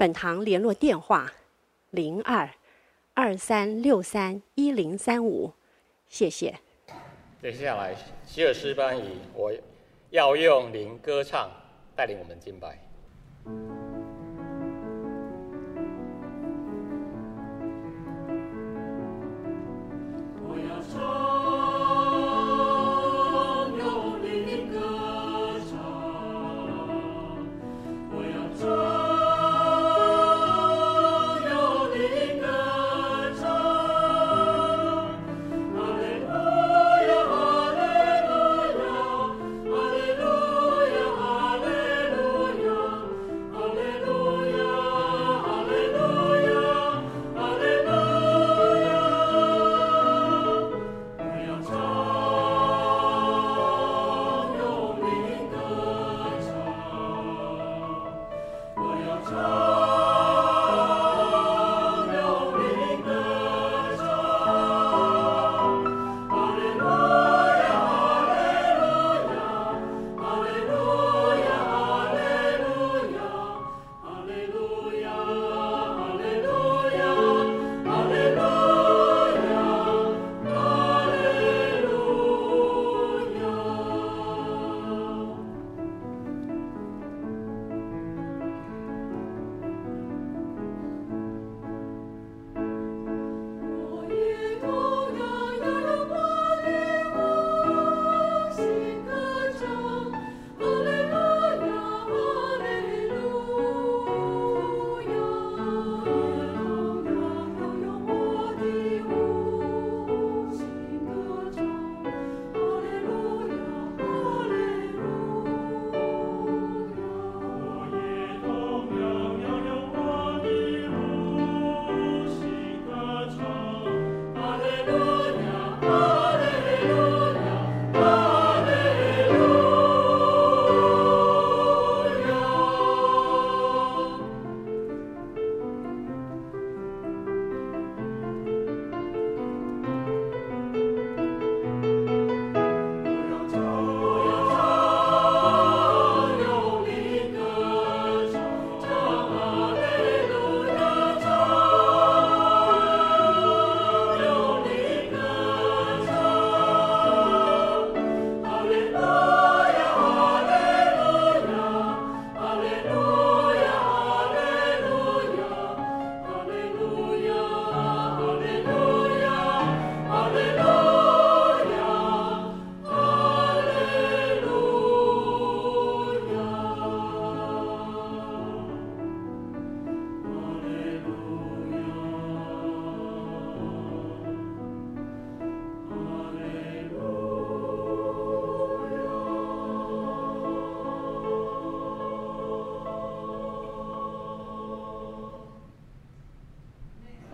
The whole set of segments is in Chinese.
本堂联络电话：零二二三六三一零三五，谢谢。接下来，希尔斯班以我要用灵歌唱带领我们敬拜。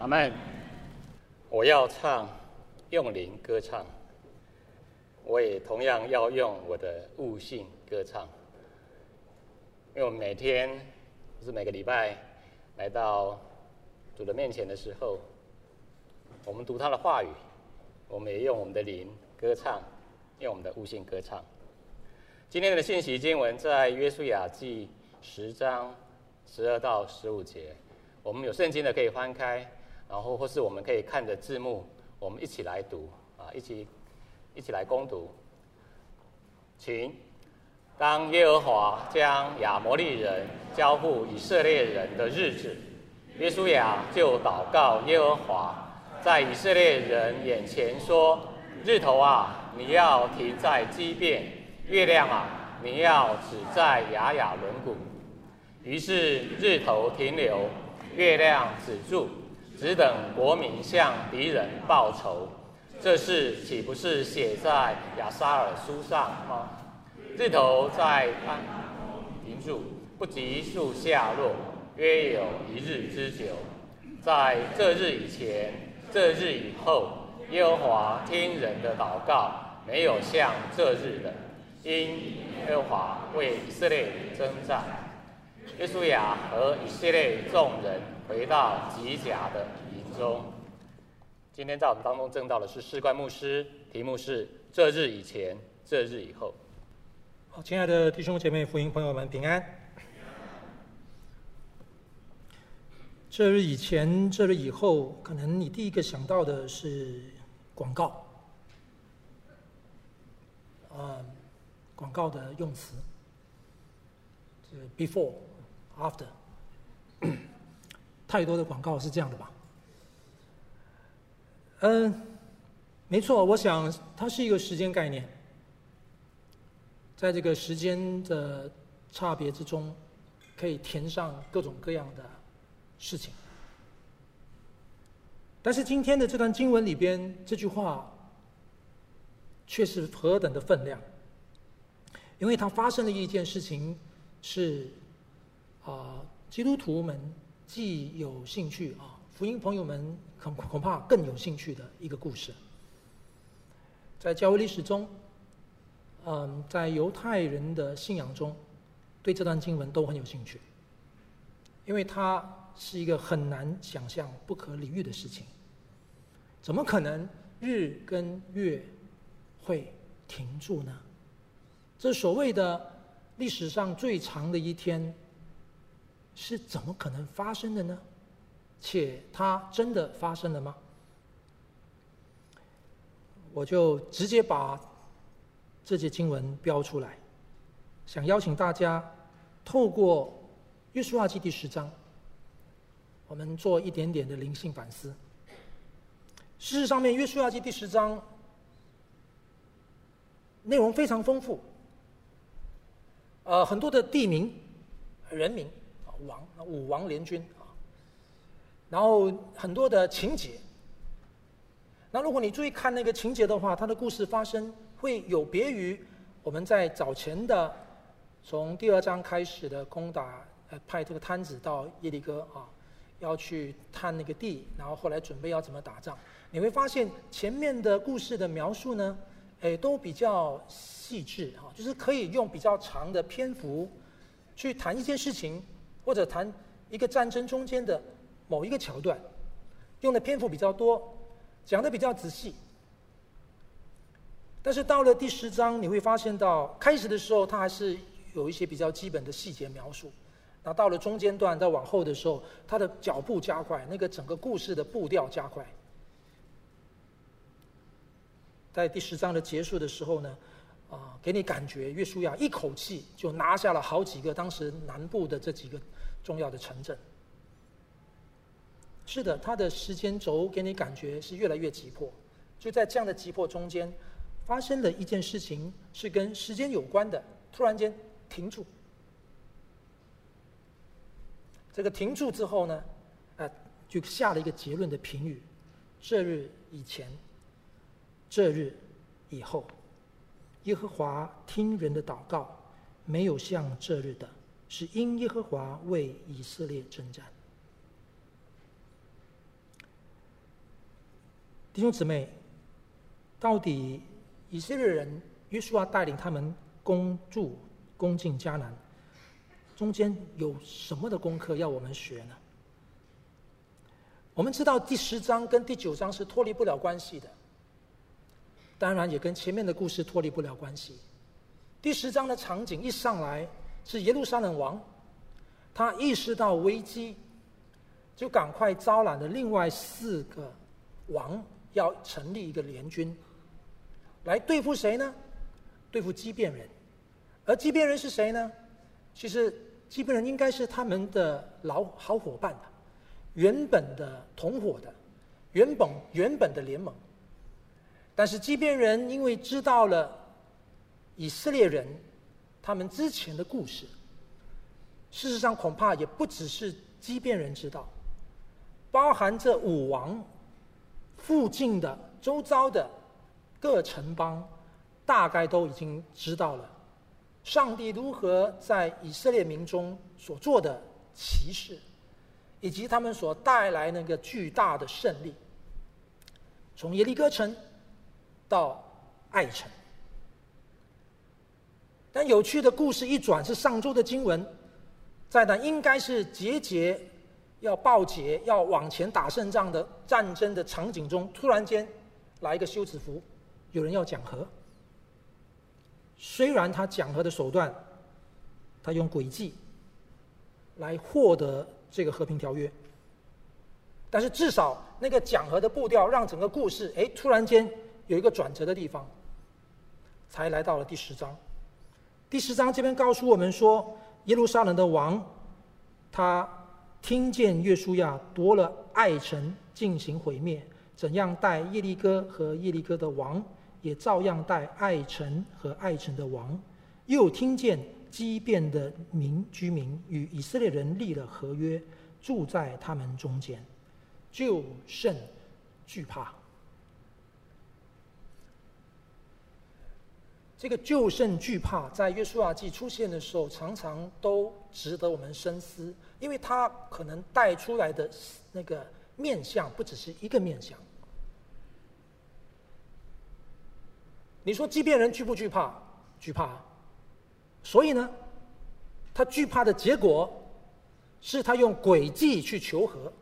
阿们，我要唱，用灵歌唱。我也同样要用我的悟性歌唱，因为我们每天，就是每个礼拜来到主的面前的时候，我们读他的话语，我们也用我们的灵歌唱，用我们的悟性歌唱。今天的信息经文在约书亚记十章十二到十五节，我们有圣经的可以翻开。然后，或是我们可以看着字幕，我们一起来读啊，一起一起来攻读。请，当耶和华将亚摩利人交付以色列人的日子，约书亚就祷告耶和华，在以色列人眼前说：“日头啊，你要停在基遍；月亮啊，你要止在亚雅伦谷。”于是日头停留，月亮止住。只等国民向敌人报仇，这事岂不是写在亚萨尔书上吗？日头在安停住，不急速下落，约有一日之久。在这日以前，这日以后，耶和华听人的祷告，没有像这日的，因耶和华为以色列征战。耶稣亚和以色列众人回到吉甲的营中。今天在我们当中证道的是士官牧师，题目是“这日以前，这日以后”。好，亲爱的弟兄姐妹、福音朋友们，平安。这日以前，这日以后，可能你第一个想到的是广告，呃，广告的用词，是 before、after，太多的广告是这样的吧？嗯，没错，我想它是一个时间概念，在这个时间的差别之中，可以填上各种各样的事情。但是今天的这段经文里边，这句话却是何等的分量，因为它发生了一件事情是啊、基督徒们既有兴趣啊。福音朋友们恐恐怕更有兴趣的一个故事，在教会历史中，嗯，在犹太人的信仰中，对这段经文都很有兴趣，因为它是一个很难想象、不可理喻的事情。怎么可能日跟月会停住呢？这所谓的历史上最长的一天，是怎么可能发生的呢？且它真的发生了吗？我就直接把这节经文标出来，想邀请大家透过约书亚记第十章，我们做一点点的灵性反思。事实上面，约书亚记第十章内容非常丰富，呃，很多的地名、人名，王、武王联军啊。然后很多的情节，那如果你注意看那个情节的话，它的故事发生会有别于我们在早前的从第二章开始的攻打，呃，派这个探子到耶利哥啊，要去探那个地，然后后来准备要怎么打仗。你会发现前面的故事的描述呢，诶，都比较细致哈，就是可以用比较长的篇幅去谈一件事情，或者谈一个战争中间的。某一个桥段，用的篇幅比较多，讲的比较仔细。但是到了第十章，你会发现到开始的时候，它还是有一些比较基本的细节描述。那到了中间段，再往后的时候，它的脚步加快，那个整个故事的步调加快。在第十章的结束的时候呢，啊，给你感觉约书亚一口气就拿下了好几个当时南部的这几个重要的城镇。是的，他的时间轴给你感觉是越来越急迫。就在这样的急迫中间，发生了一件事情，是跟时间有关的。突然间停住，这个停住之后呢，呃，就下了一个结论的评语：这日以前，这日以后，耶和华听人的祷告，没有像这日的，是因耶和华为以色列征战。弟兄姊妹，到底以色列人约书亚带领他们攻驻、攻进迦南，中间有什么的功课要我们学呢？我们知道第十章跟第九章是脱离不了关系的，当然也跟前面的故事脱离不了关系。第十章的场景一上来是耶路撒冷王，他意识到危机，就赶快招揽了另外四个王。要成立一个联军，来对付谁呢？对付基遍人，而基遍人是谁呢？其实基遍人应该是他们的老好伙伴的，原本的同伙的，原本原本的联盟。但是基遍人因为知道了以色列人他们之前的故事，事实上恐怕也不只是基遍人知道，包含着武王。附近的、周遭的各城邦，大概都已经知道了，上帝如何在以色列民中所做的奇事，以及他们所带来那个巨大的胜利。从耶利哥城到爱城，但有趣的故事一转，是上周的经文，在那应该是节节要报捷、要往前打胜仗的战争的场景中，突然间来一个休止符，有人要讲和。虽然他讲和的手段，他用诡计来获得这个和平条约，但是至少那个讲和的步调，让整个故事哎突然间有一个转折的地方，才来到了第十章。第十章这边告诉我们说，耶路撒冷的王，他听见约书亚夺了爱城进行毁灭，怎样带耶利哥和耶利哥的王。也照样带爱城和爱城的王，又听见基遍的民居民与以色列人立了合约，住在他们中间，就甚惧怕。这个就甚惧怕，在约书亚记出现的时候，常常都值得我们深思，因为它可能带出来的那个面相，不只是一个面相。你说，基遍人惧不惧怕？惧怕。所以呢，他惧怕的结果，是他用诡计去求和。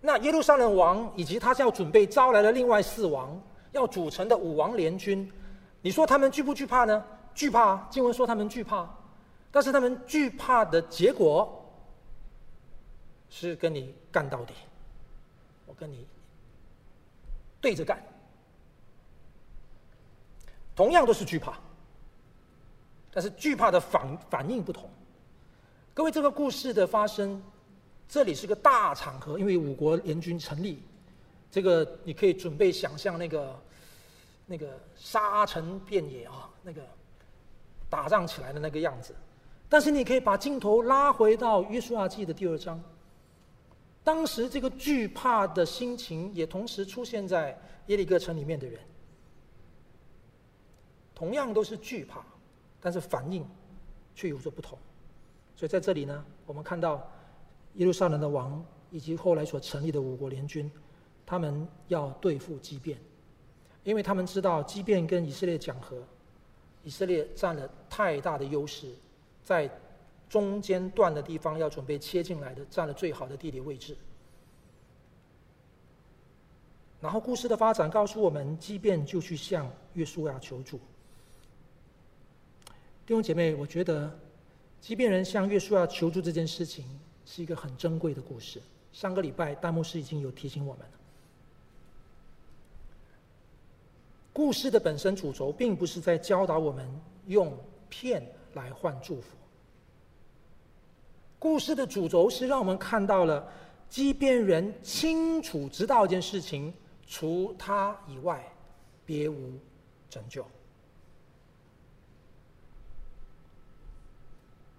那耶路撒冷王以及他要准备招来的另外四王，要组成的五王联军，你说他们惧不惧怕呢？惧怕。经文说他们惧怕，但是他们惧怕的结果，是跟你干到底。我跟你对着干。同样都是惧怕，但是惧怕的反反应不同。各位，这个故事的发生，这里是个大场合，因为五国联军成立，这个你可以准备想象那个那个沙尘遍野啊，那个打仗起来的那个样子。但是你可以把镜头拉回到约书亚记的第二章，当时这个惧怕的心情也同时出现在耶利哥城里面的人。同样都是惧怕，但是反应却有所不同。所以在这里呢，我们看到耶路撒冷的王以及后来所成立的五国联军，他们要对付基遍，因为他们知道即便跟以色列讲和，以色列占了太大的优势，在中间段的地方要准备切进来的，占了最好的地理位置。然后故事的发展告诉我们，即便就去向约书亚求助。弟兄姐妹，我觉得，即便人向约书亚求助这件事情是一个很珍贵的故事。上个礼拜，戴牧师已经有提醒我们了。故事的本身主轴，并不是在教导我们用骗来换祝福。故事的主轴是让我们看到了，即便人清楚知道一件事情：除他以外，别无拯救。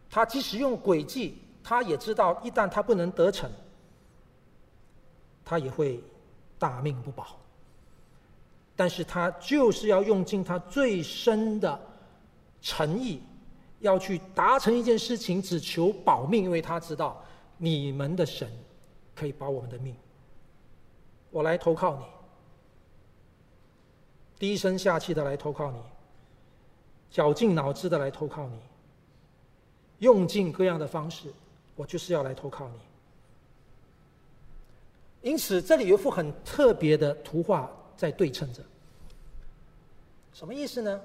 他即使用诡计，他也知道一旦他不能得逞，他也会大命不保。但是他就是要用尽他最深的诚意，要去达成一件事情，只求保命，因为他知道你们的神可以保我们的命。我来投靠你，低声下气的来投靠你，绞尽脑汁的来投靠你。用尽各样的方式，我就是要来投靠你。因此，这里有一幅很特别的图画在对称着。什么意思呢？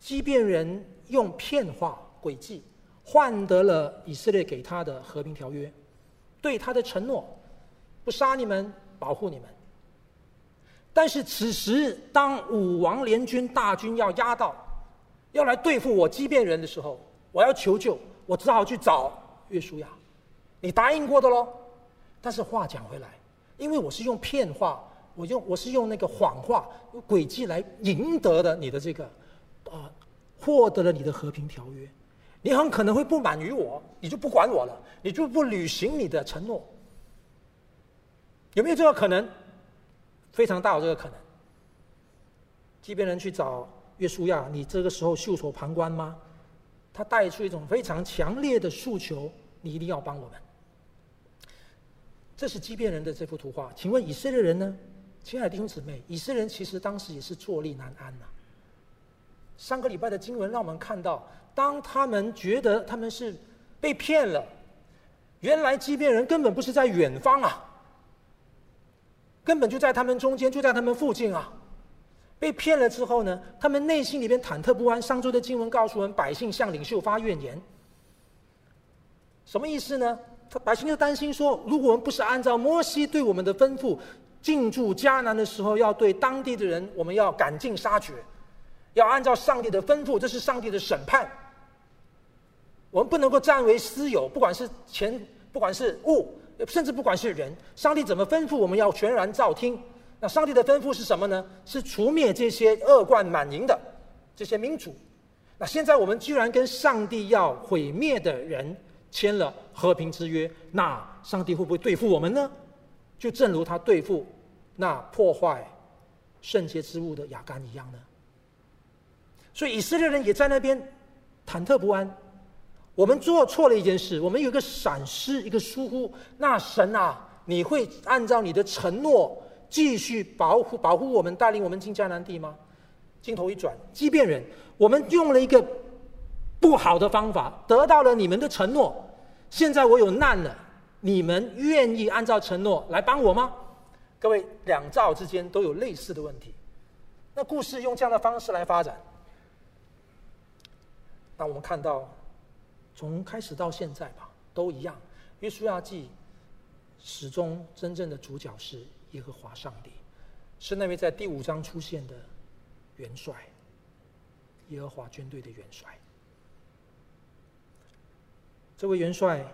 基遍人用骗话、诡计换得了以色列给他的和平条约，对他的承诺，不杀你们，保护你们。但是此时，当五王联军大军要压到，要来对付我基遍人的时候，我要求救，我只好去找约书亚。你答应过的喽。但是话讲回来，因为我是用骗话，我用我是用那个谎话、诡计来赢得的你的这个，啊，获得了你的和平条约。你很可能会不满于我，你就不管我了，你就不履行你的承诺。有没有这个可能？非常大有这个可能。即便人去找约书亚，你这个时候袖手旁观吗？他带出一种非常强烈的诉求：你一定要帮我们。这是基遍人的这幅图画。请问以色列人呢？亲爱的弟兄姊妹，以色列人其实当时也是坐立难安呐、上个礼拜的经文让我们看到，当他们觉得他们是被骗了，原来基遍人根本不是在远方啊，根本就在他们中间，就在他们附近啊。被骗了之后呢，他们内心里边忐忑不安。上周的经文告诉我们，百姓向领袖发怨言，什么意思呢？他百姓就担心说，如果我们不是按照摩西对我们的吩咐进驻迦南的时候，要对当地的人，我们要赶尽杀绝，要按照上帝的吩咐，这是上帝的审判。我们不能够占为私有，不管是钱，不管是物，甚至不管是人，上帝怎么吩咐，我们要全然照听。那上帝的吩咐是什么呢？是除灭这些恶贯满盈的这些民族。那现在我们居然跟上帝要毁灭的人签了和平之约，那上帝会不会对付我们呢？就正如他对付那破坏圣洁之物的亚干一样呢？所以以色列人也在那边忐忑不安。我们做错了一件事，我们有一个闪失，一个疏忽。那神啊，你会按照你的承诺继续保护保护我们，带领我们进迦南地吗？镜头一转，基遍人，我们用了一个不好的方法，得到了你们的承诺。现在我有难了，你们愿意按照承诺来帮我吗？各位，两兆之间都有类似的问题。那故事用这样的方式来发展，那我们看到。从开始到现在吧，都一样。约书亚记始终真正的主角是耶和华上帝，是那位在第五章出现的元帅，耶和华军队的元帅。这位元帅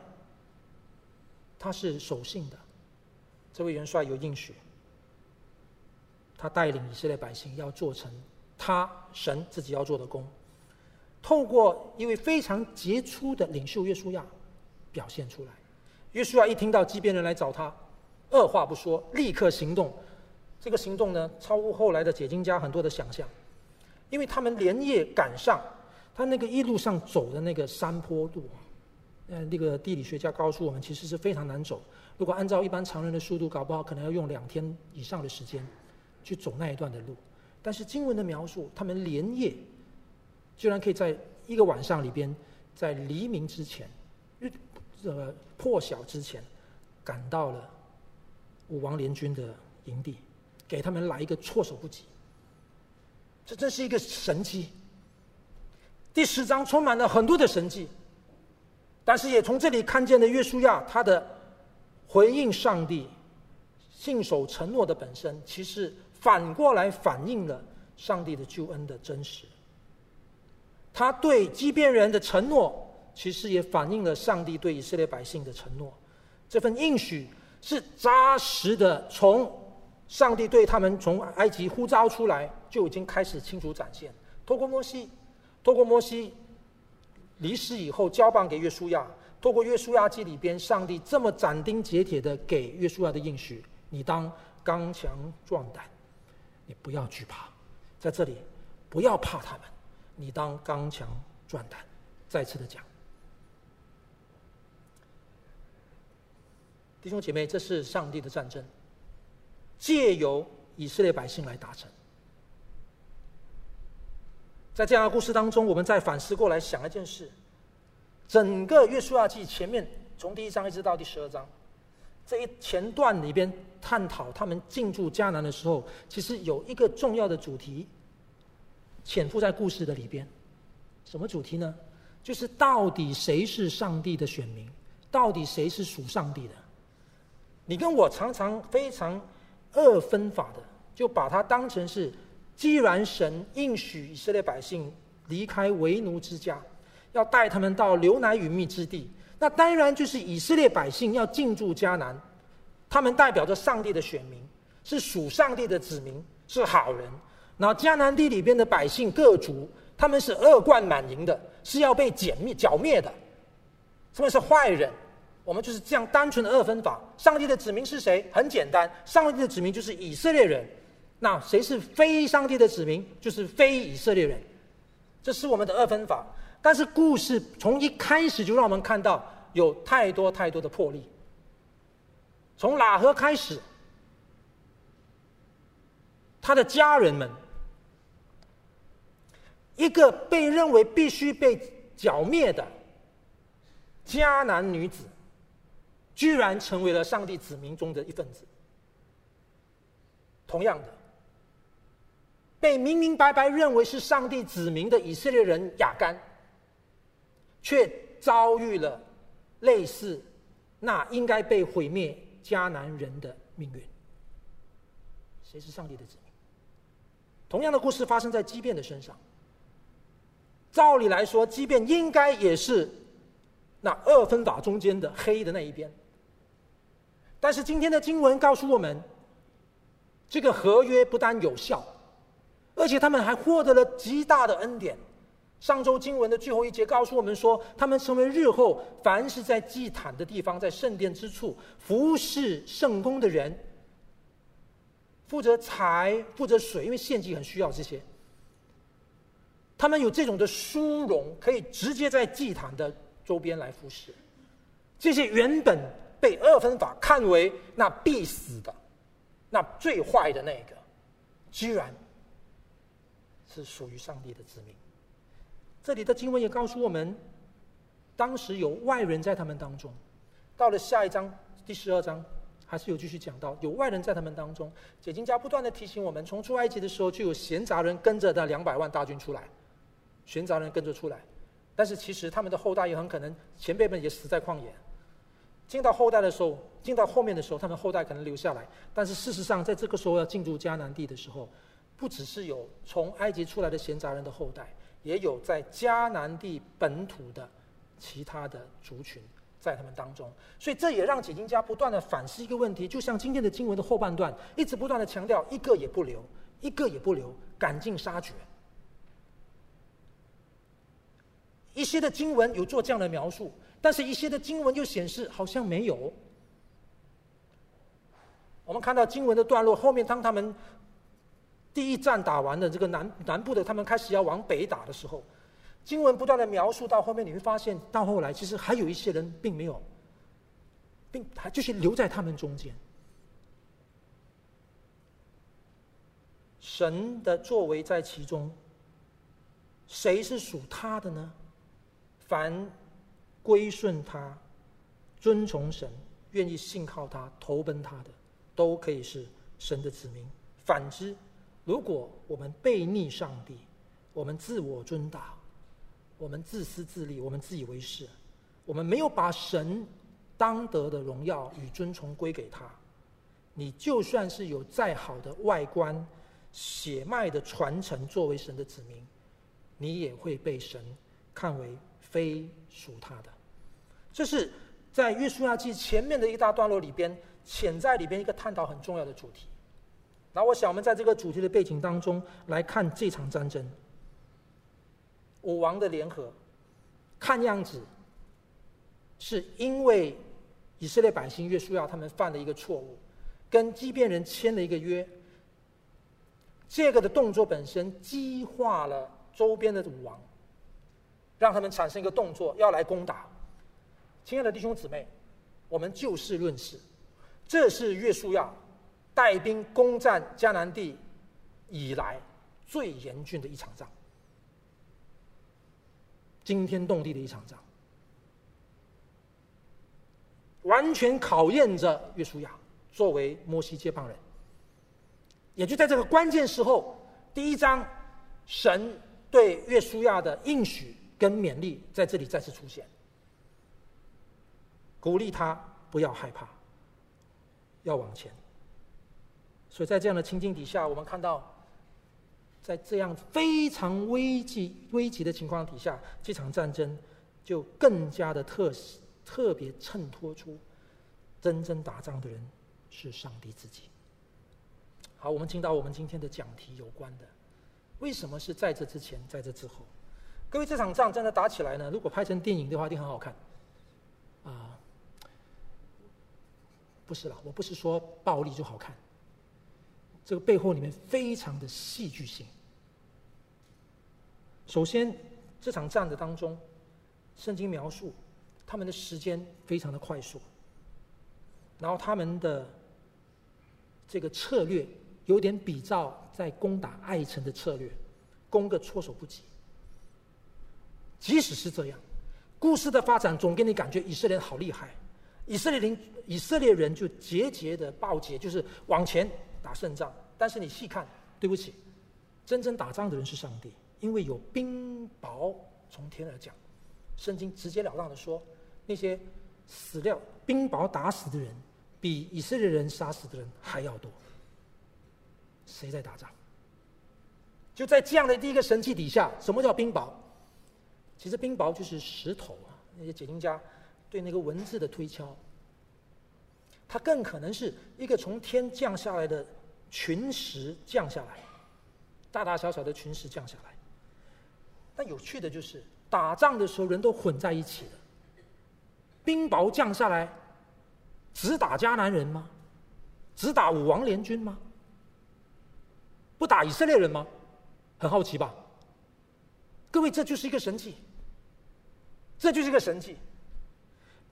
他是守信的，这位元帅有应许，他带领以色列百姓要做成他神自己要做的工。透过一位非常杰出的领袖约书亚表现出来。约书亚一听到基遍人来找他，二话不说，立刻行动。这个行动呢，超乎后来的解经家很多的想象，因为他们连夜赶上他那个一路上走的那个山坡路，呃，那个地理学家告诉我们，其实是非常难走。如果按照一般常人的速度，搞不好可能要用两天以上的时间去走那一段的路。但是经文的描述，他们连夜。居然可以在一个晚上里边，在黎明之前，日呃破晓之前，赶到了武王联军的营地，给他们来一个措手不及。这真是一个神迹。第十章充满了很多的神迹，但是也从这里看见了约书亚他的回应上帝、信守承诺的本身，其实反过来反映了上帝的救恩的真实。他对基遍人的承诺，其实也反映了上帝对以色列百姓的承诺。这份应许是扎实的，从上帝对他们从埃及呼召出来，就已经开始清楚展现。透过摩西，透过摩西离世以后交棒给约书亚，透过约书亚记里边，上帝这么斩钉截铁的给约书亚的应许：你当刚强壮胆，你不要惧怕，在这里不要怕他们。你当刚强壮胆，再次的讲，弟兄姐妹，这是上帝的战争，借由以色列百姓来达成。在这样的故事当中，我们再反思过来想一件事：整个约书亚记前面从第一章一直到第十二章，这一前段里边探讨他们进驻迦南的时候，其实有一个重要的主题。潜伏在故事的里边，什么主题呢？就是到底谁是上帝的选民？到底谁是属上帝的？你跟我常常非常二分法的，就把它当成是，既然神应许以色列百姓离开为奴之家，要带他们到流奶与蜜之地，那当然就是以色列百姓要进驻迦南，他们代表着上帝的选民，是属上帝的子民，是好人。那迦南地里边的百姓各族，他们是恶贯满盈的，是要被歼灭、剿灭的，他们是坏人。我们就是这样单纯的二分法。上帝的子民是谁？很简单，上帝的子民就是以色列人。那谁是非上帝的子民？就是非以色列人。这是我们的二分法。但是故事从一开始就让我们看到有太多太多的魄力。从喇合开始，他的家人们，一个被认为必须被剿灭的迦南女子，居然成为了上帝子民中的一份子。同样的，被明明白白认为是上帝子民的以色列人亚干，却遭遇了类似那应该被毁灭迦南人的命运。谁是上帝的子民？同样的故事发生在基遍的身上。照理来说，基遍应该也是那二分法中间的黑的那一边。但是今天的经文告诉我们，这个合约不但有效，而且他们还获得了极大的恩典。上周经文的最后一节告诉我们说，他们成为日后凡是在祭坛的地方，在圣殿之处服侍圣工的人，负责财，负责水，因为献祭很需要这些。他们有这种的殊荣，可以直接在祭坛的周边来服侍。这些原本被二分法看为那必死的、那最坏的那个，居然是属于上帝的子民。这里的经文也告诉我们，当时有外人在他们当中。到了下一章第十二章，还是有继续讲到有外人在他们当中。解经家不断的提醒我们，从出埃及的时候就有闲杂人跟着那两百万大军出来，闲杂人跟着出来，但是其实他们的后代也很可能前辈们也死在旷野。进到后代的时候，进到后面的时候，他们后代可能留下来，但是事实上在这个时候要进入迦南地的时候，不只是有从埃及出来的闲杂人的后代。也有在迦南地本土的其他的族群在他们当中，所以这也让解经家不断的反思一个问题，就像今天的经文的后半段，一直不断的强调一个也不留，一个也不留，赶尽杀绝。一些的经文有做这样的描述，但是一些的经文又显示好像没有。我们看到经文的段落后面，当他们。第一战打完的这个南南部的，他们开始要往北打的时候，经文不断的描述到后面，你会发现到后来，其实还有一些人并没有，并还就是留在他们中间。神的作为在其中，谁是属他的呢？凡归顺他、遵从神、愿意信靠他、投奔他的，都可以是神的子民。反之，如果我们背逆上帝，我们自我尊大，我们自私自利，我们自以为是，我们没有把神当得的荣耀与尊崇归给他，你就算是有再好的外观、血脉的传承作为神的子民，你也会被神看为非属他的。这是在约书亚记前面的一大段落里边，潜在里边一个探讨很重要的主题。那我想，我们在这个主题的背景当中来看这场战争，五王的联合，看样子是因为以色列百姓约书亚他们犯了一个错误，跟基遍人签了一个约。这个的动作本身激化了周边的五王，让他们产生一个动作要来攻打。亲爱的弟兄姊妹，我们就事论事，这是约书亚。带兵攻占迦南地以来最严峻的一场仗，惊天动地的一场仗，完全考验着约书亚作为摩西接棒人。也就在这个关键时候，第一章神对约书亚的应许跟勉励在这里再次出现，鼓励他不要害怕，要往前。所以在这样的情境底下，我们看到，在这样非常危急、危急的情况底下，这场战争就更加的特特别衬托出，真正打仗的人是上帝自己。好，我们进到我们今天的讲题有关的，为什么是在这之前，在这之后？各位，这场仗真的打起来呢？如果拍成电影的话，一定很好看。啊，不是啦，我不是说暴力就好看。这个背后里面非常的戏剧性。首先，这场战的当中，圣经描述他们的时间非常的快速，然后他们的这个策略有点比照在攻打艾城的策略，攻个措手不及。即使是这样，故事的发展总给你感觉以色列好厉害，以色列人以色列人就节节的报捷，就是往前打胜仗。但是你细看，对不起，真正打仗的人是上帝。因为有冰雹从天而降，圣经直截了当的说，那些死掉冰雹打死的人，比以色列人杀死的人还要多。谁在打仗？就在这样的第一个神器底下，什么叫冰雹？其实冰雹就是石头啊，那些解经家对那个文字的推敲，它更可能是一个从天降下来的群石降下来，大大小小的群石降下来。但有趣的就是，打仗的时候人都混在一起了。冰雹降下来，只打迦南人吗？只打武王联军吗？不打以色列人吗？很好奇吧？各位，这就是一个神迹。这就是一个神迹。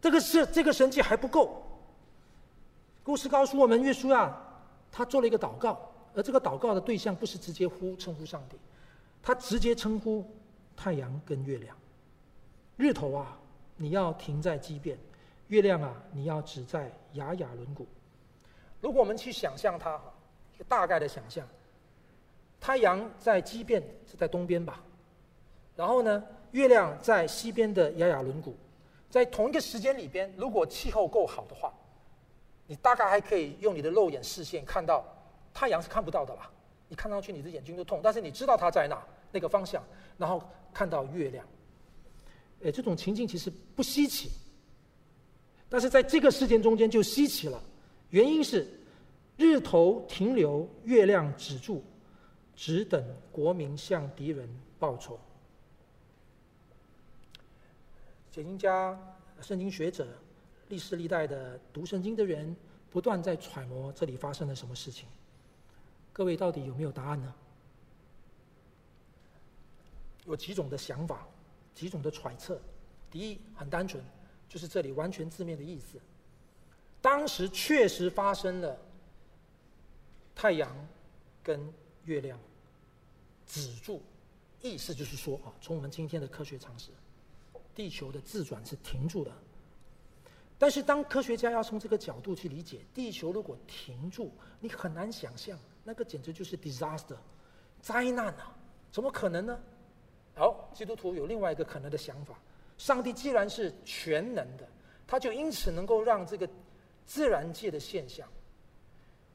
这个是这个神迹还不够。故事告诉我们，约书亚他做了一个祷告，而这个祷告的对象不是直接呼称呼上帝，他直接称呼。太阳跟月亮，日头啊，你要停在基变；月亮啊，你要指在雅雅轮谷。如果我们去想象它，一个大概的想象，太阳在基变是在东边吧，然后呢，月亮在西边的雅雅轮谷，在同一个时间里边，如果气候够好的话，你大概还可以用你的肉眼视线看到太阳是看不到的啦，你看上去你的眼睛都痛，但是你知道它在哪那个方向，然后。看到月亮，哎，这种情境其实不稀奇，但是在这个事件中间就稀奇了。原因是日头停留，月亮止住，只等国民向敌人报仇。解经家、圣经学者、历世历代的读圣经的人，不断在揣摩这里发生了什么事情。各位到底有没有答案呢？有几种的想法，几种的揣测。第一，很单纯，就是这里完全字面的意思。当时确实发生了太阳跟月亮止住，意思就是说啊，从我们今天的科学常识，地球的自转是停住的。但是当科学家要从这个角度去理解，地球如果停住，你很难想象，那个简直就是 disaster，灾难啊，怎么可能呢？好，基督徒有另外一个可能的想法：上帝既然是全能的，他就因此能够让这个自然界的现象，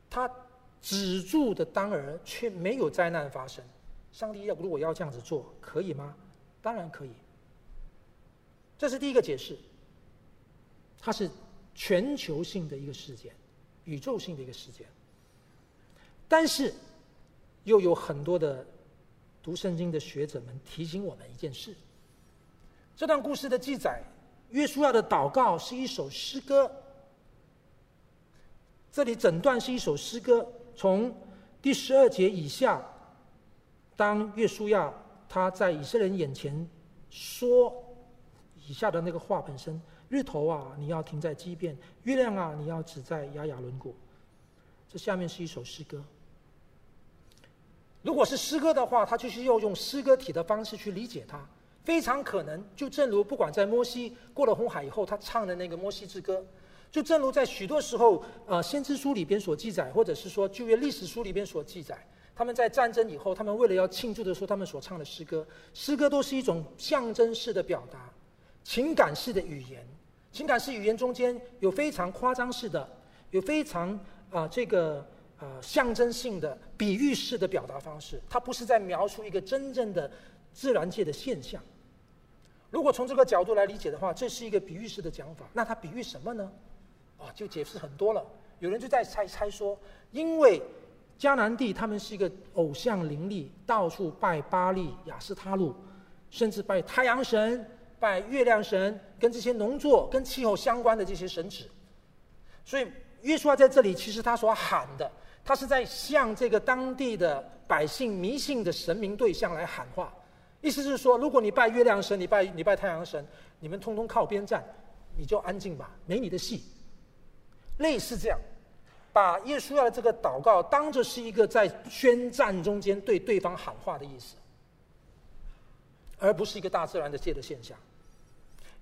他止住的当儿，却没有灾难发生。上帝要如果要这样子做，可以吗？当然可以。这是第一个解释，它是全球性的一个事件，宇宙性的一个事件。但是，又有很多的。读圣经的学者们提醒我们一件事：这段故事的记载，约书亚的祷告是一首诗歌。这里整段是一首诗歌，从第十二节以下，当约书亚他在以色列人眼前说以下的那个话本身：日头啊，你要停在基变；月亮啊，你要只在雅雅仑谷。这下面是一首诗歌。如果是诗歌的话，他就是要用诗歌体的方式去理解它，非常可能就正如不管在摩西过了红海以后，他唱的那个摩西之歌，就正如在许多时候，呃，先知书里边所记载，或者是说旧约历史书里边所记载，他们在战争以后，他们为了要庆祝的时候，他们所唱的诗歌，诗歌都是一种象征式的表达，情感式的语言，情感式语言中间有非常夸张式的，有非常啊、这个。啊、象征性的、比喻式的表达方式，它不是在描述一个真正的自然界的现象。如果从这个角度来理解的话，这是一个比喻式的讲法。那它比喻什么呢？啊，就解释很多了。有人就在猜猜说，因为迦南地他们是一个偶像林立，到处拜巴力、亚斯他录，甚至拜太阳神、拜月亮神，跟这些农作、跟气候相关的这些神祇。所以约书亚在这里，其实他所喊的。他是在向这个当地的百姓迷信的神明对象来喊话，意思是说，如果你拜月亮神，你拜你拜太阳神，你们通通靠边站，你就安静吧，没你的戏。类似这样，把耶稣要的这个祷告当作是一个在宣战中间对对方喊话的意思，而不是一个大自然的界的现象。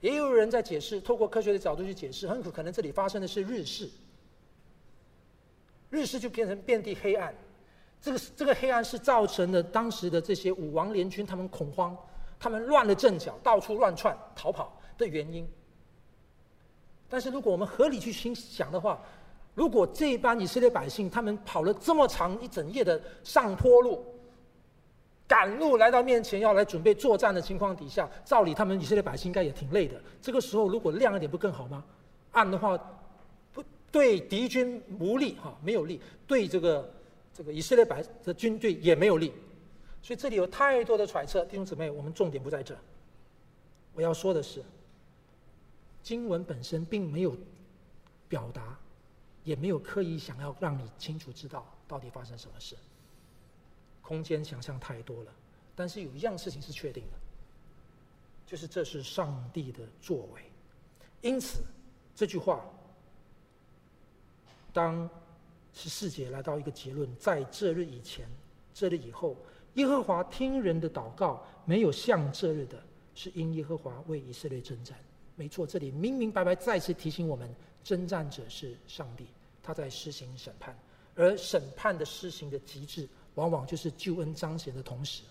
也有人在解释，透过科学的角度去解释，很可能这里发生的是日食，日食就变成遍地黑暗。这个这个黑暗是造成了当时的这些武王联军他们恐慌，他们乱了阵脚，到处乱窜逃跑的原因。但是如果我们合理去心想的话，如果这一班以色列百姓他们跑了这么长一整夜的上坡路，赶路来到面前要来准备作战的情况底下，照理他们以色列百姓应该也挺累的。这个时候如果亮一点不更好吗？暗的话，不对敌军无力哈，没有力，对这个。这个以色列百的军队也没有力，所以这里有太多的揣测。弟兄姊妹，我们重点不在这。我要说的是，经文本身并没有表达，也没有刻意想要让你清楚知道到底发生什么事。空间想象太多了，但是有一样事情是确定的，就是这是上帝的作为。因此，这句话，当。十四节来到一个结论，在这日以前，这日以后，耶和华听人的祷告，没有像这日的，是因耶和华为以色列征战。没错，这里明明白白再次提醒我们，征战者是上帝，他在施行审判，而审判的施行的极致，往往就是救恩彰显的同时。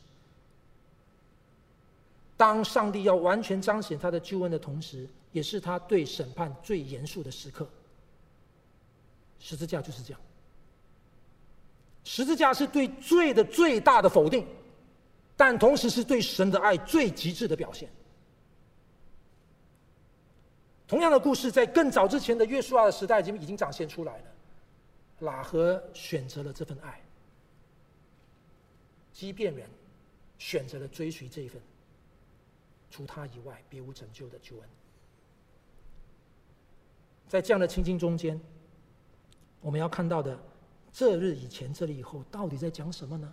当上帝要完全彰显他的救恩的同时，也是他对审判最严肃的时刻。十字架就是这样。十字架是对罪的最大的否定，但同时是对神的爱最极致的表现。同样的故事在更早之前的约书亚的时代已经已经展现出来了。喇合选择了这份爱，即便人选择了追随这一份，除他以外别无拯救的救恩。在这样的情境中间，我们要看到的。这日以前，这里以后，到底在讲什么呢？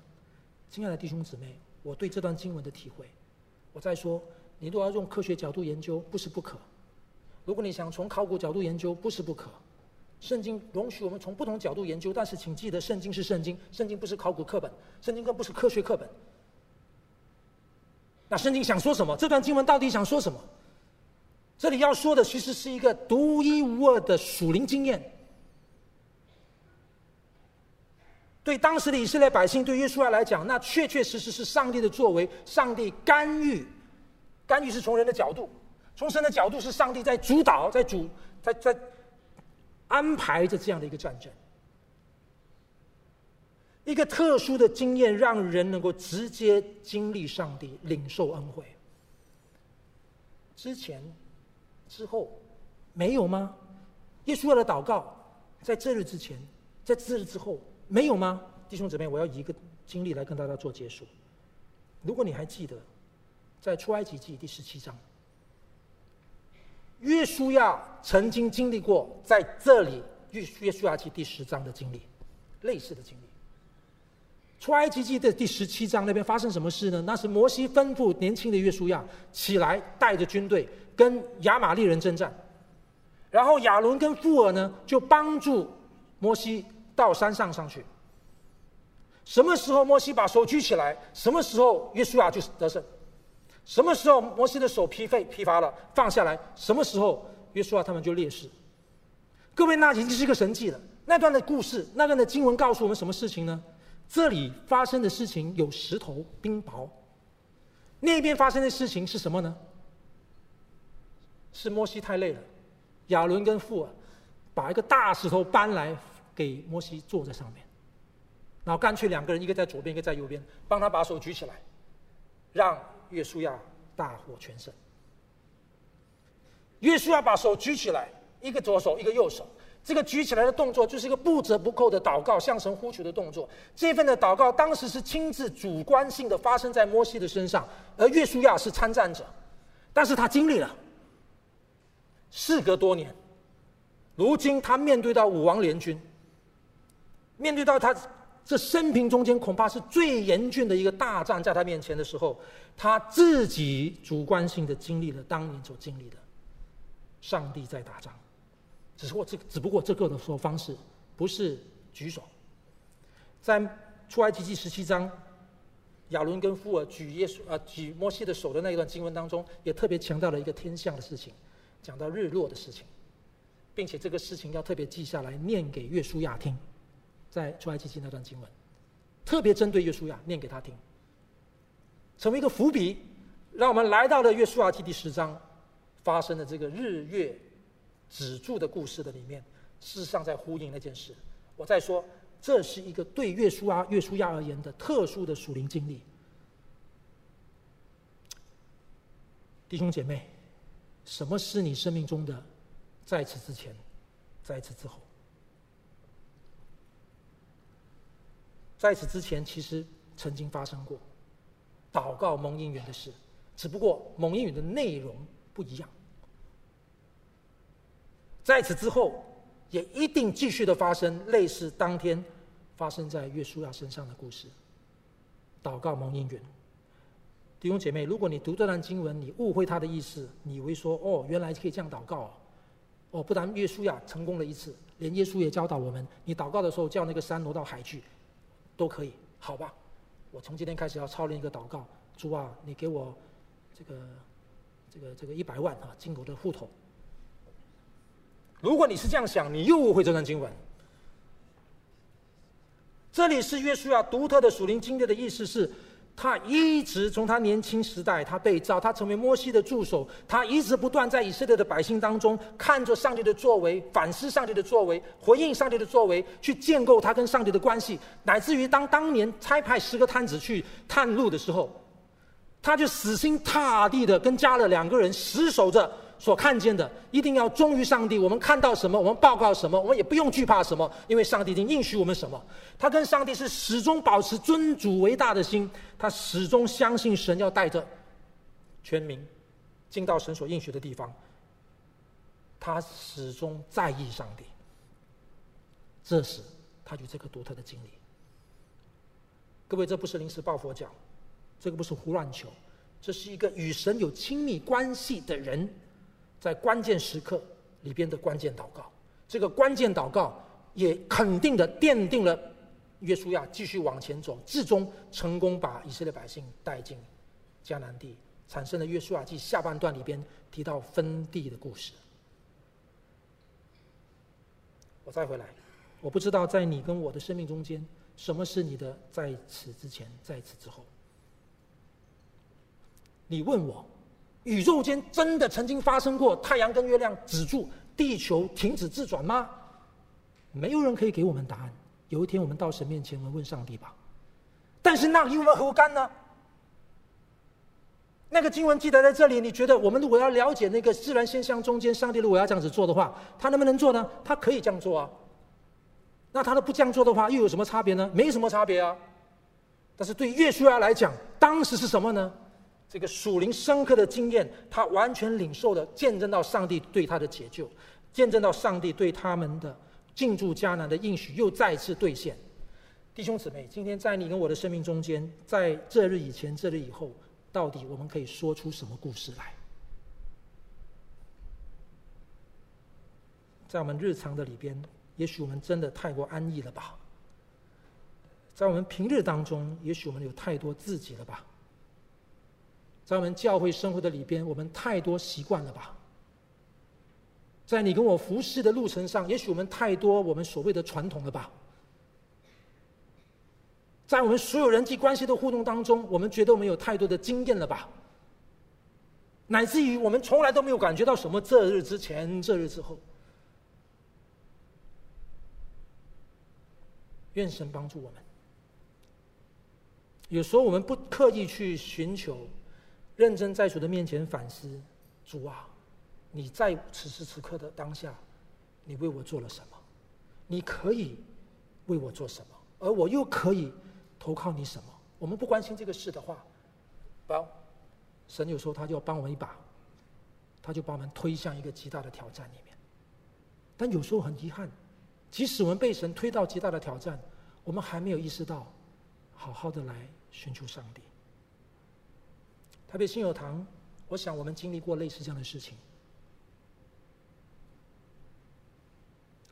亲爱的弟兄姊妹，我对这段经文的体会，我再说，你如果要用科学角度研究，不是不可；如果你想从考古角度研究，不是不可。圣经容许我们从不同角度研究，但是请记得，圣经是圣经，圣经不是考古课本，圣经更不是科学课本。那圣经想说什么？这段经文到底想说什么？这里要说的其实是一个独一无二的属灵经验。对当时的以色列百姓，对约书亚来讲，那确确实实是上帝的作为，上帝干预，干预是从人的角度，从神的角度是上帝在主导，在主，在在安排着这样的一个战争，一个特殊的经验，让人能够直接经历上帝，领受恩惠。之前、之后，没有吗？约书亚的祷告，在这日之前，在这日之后。没有吗，弟兄姊妹？我要以一个经历来跟大家做结束。如果你还记得，在出埃及记第十七章，约书亚曾经经历过在这里约约书亚记第十章的经历，类似的经历。出埃及记的第十七章那边发生什么事呢？那是摩西吩咐年轻的约书亚起来，带着军队跟亚玛力人征战，然后亚伦跟富尔呢就帮助摩西。到山上上去。什么时候摩西把手举起来，什么时候约书亚就得胜。什么时候摩西的手疲废疲乏了，放下来，什么时候约书亚他们就劣势。各位，那已经是一个神迹了。那段的故事，那段的经文告诉我们什么事情呢？这里发生的事情有石头冰雹，那边发生的事情是什么呢？是摩西太累了，亚伦跟富尔把一个大石头搬来。给摩西坐在上面，然后干脆两个人，一个在左边，一个在右边，帮他把手举起来，让约书亚大获全胜。约书亚把手举起来，一个左手，一个右手，这个举起来的动作就是一个不折不扣的祷告，向神呼求的动作。这份的祷告当时是亲自主观性的发生在摩西的身上，而约书亚是参战者，但是他经历了，事隔多年，如今他面对到武王联军。面对到他这生平中间恐怕是最严峻的一个大战，在他面前的时候，他自己主观性的经历了当年所经历的，上帝在打仗，只是我这只不过这个的说方式不是举手，在出埃及记十七章，亚伦跟富尔举耶稣啊举摩西的手的那一段经文当中，也特别强调了一个天象的事情，讲到日落的事情，并且这个事情要特别记下来念给约书亚听。在出埃及记那段经文，特别针对约书亚念给他听，成为一个伏笔，让我们来到了约书亚记第十章发生的这个日月止住的故事的里面，事实上在呼应那件事。我再说，这是一个对约书亚约书亚而言的特殊的属灵经历。弟兄姐妹，什么是你生命中的在此之前，在此之后？在此之前，其实曾经发生过祷告蒙应允的事，只不过蒙应允的内容不一样。在此之后，也一定继续的发生类似当天发生在约书亚身上的故事。祷告蒙应允，弟兄姐妹，如果你读这段经文，你误会他的意思，你以为说哦，原来可以这样祷告哦，哦，不但约书亚成功了一次，连耶稣也教导我们，你祷告的时候叫那个山挪到海去。都可以，好吧？我从今天开始要操练一个祷告，主啊，你给我这个、这个、这个一百万啊，进我的户头。如果你是这样想，你又误会这段经文。这里是约书亚独特的属灵经历的意思是。他一直从他年轻时代，他被召，他成为摩西的助手，他一直不断在以色列的百姓当中看着上帝的作为，反思上帝的作为，回应上帝的作为，去建构他跟上帝的关系，乃至于当当年差派十个探子去探路的时候，他就死心塌地的跟加勒两个人死守着。所看见的一定要忠于上帝。我们看到什么，我们报告什么，我们也不用惧怕什么，因为上帝已经应许我们什么。他跟上帝是始终保持尊主为大的心，他始终相信神要带着全民进到神所应许的地方。他始终在意上帝，这时他有这个独特的经历。各位，这不是临时抱佛脚，这个不是胡乱求，这是一个与神有亲密关系的人。在关键时刻里边的关键祷告，这个关键祷告也肯定的奠定了约书亚继续往前走，至终成功把以色列百姓带进迦南地，产生了约书亚记下半段里边提到分地的故事。我再回来，我不知道在你跟我的生命中间，什么是你的在此之前，在此之后？你问我。宇宙间真的曾经发生过太阳跟月亮止住，地球停止自转吗？没有人可以给我们答案。有一天我们到神面前，我们问上帝吧。但是那与我们何干呢？那个经文记载在这里，你觉得我们如果要了解那个自然现象中间，上帝如果要这样子做的话，他能不能做呢？他可以这样做啊。那他都不这样做的话，又有什么差别呢？没什么差别啊。但是对耶稣来讲，当时是什么呢？这个属灵深刻的经验，他完全领受了，见证到上帝对他的解救，见证到上帝对他们的进驻迦南的应许又再次兑现。弟兄姊妹，今天在你跟我的生命中间，在这日以前、这日以后，到底我们可以说出什么故事来？在我们日常的里边，也许我们真的太过安逸了吧？在我们平日当中，也许我们有太多自己了吧？在我们教会生活的里边，我们太多习惯了吧？在你跟我服侍的路程上，也许我们太多我们所谓的传统了吧？在我们所有人际关系的互动当中，我们觉得我们有太多的经验了吧？乃至于我们从来都没有感觉到什么这日之前，这日之后。愿神帮助我们。有时候我们不刻意去寻求。认真在主的面前反思，主啊，你在此时此刻的当下，你为我做了什么？你可以为我做什么？而我又可以投靠你什么？我们不关心这个事的话，不，神有时候他就要帮我们一把，他就把我们推向一个极大的挑战里面。但有时候很遗憾，即使我们被神推到极大的挑战，我们还没有意识到，好好的来寻求上帝。台北信友堂，我想我们经历过类似这样的事情。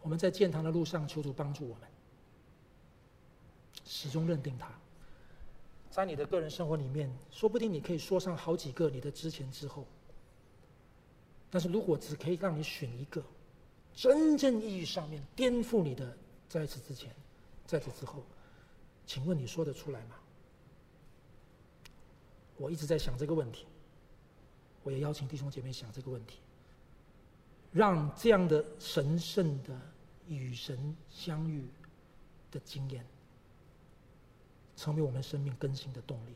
我们在建堂的路上，求主帮助我们，始终认定他。在你的个人生活里面，说不定你可以说上好几个你的之前之后。但是如果只可以让你选一个，真正意义上面颠覆你的，在此之前，在此之后，请问你说得出来吗？我一直在想这个问题，我也邀请弟兄姐妹想这个问题。让这样的神圣的与神相遇的经验，成为我们生命更新的动力，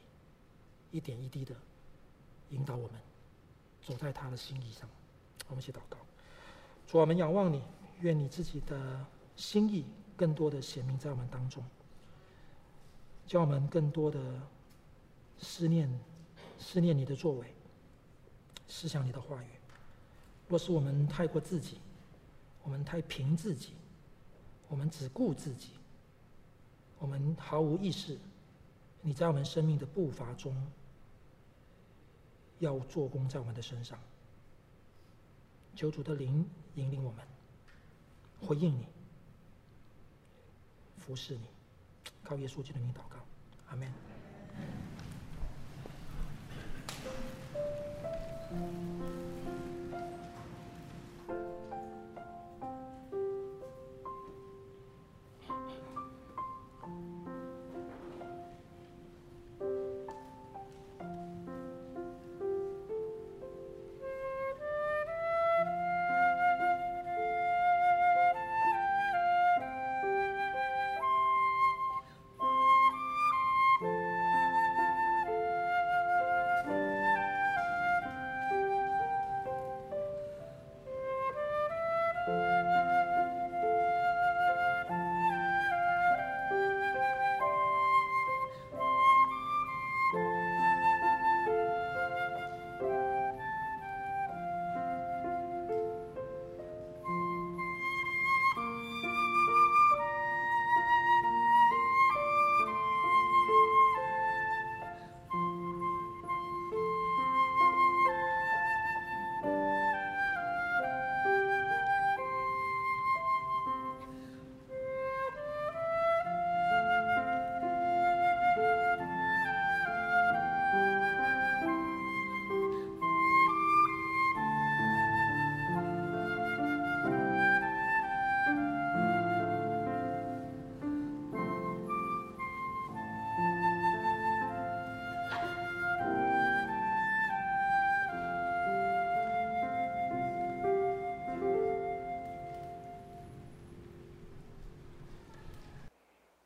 一点一滴的引导我们走在他的心意上。我们一起祷告，主，我们仰望你，愿你自己的心意更多的显明在我们当中，叫我们更多的思念思念你的作为，思想你的话语。若是我们太过自己，我们太凭自己，我们只顾自己，我们毫无意识，你在我们生命的步伐中要做工在我们的身上。求主的灵引领我们，回应你，服侍你，靠耶稣基督的名祷告，阿门。Mm-hmm.